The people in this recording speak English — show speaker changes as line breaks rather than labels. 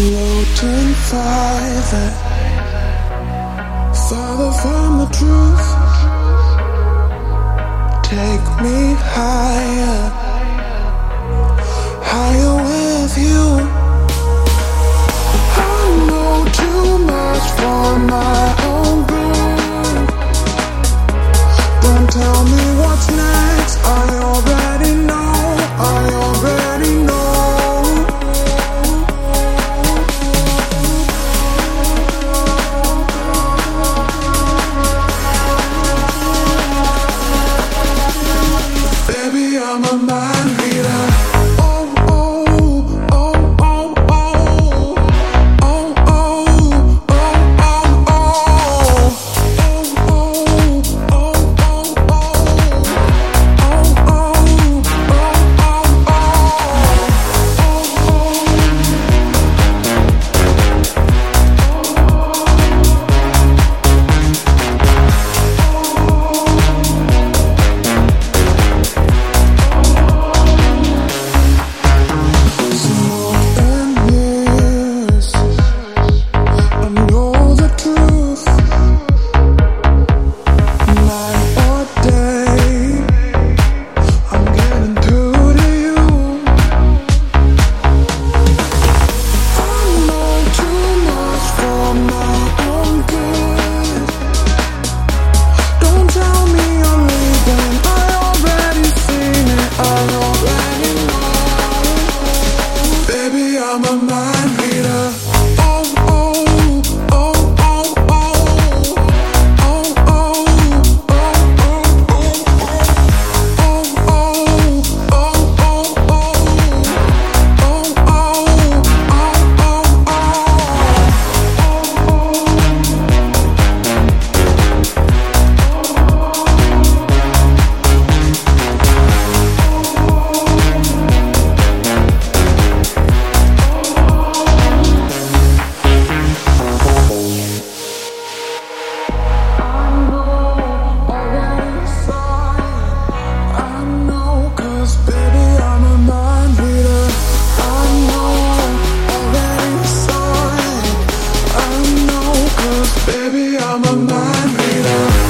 floating farther, farther from the truth. Take me higher, higher. my. my mind. I'm in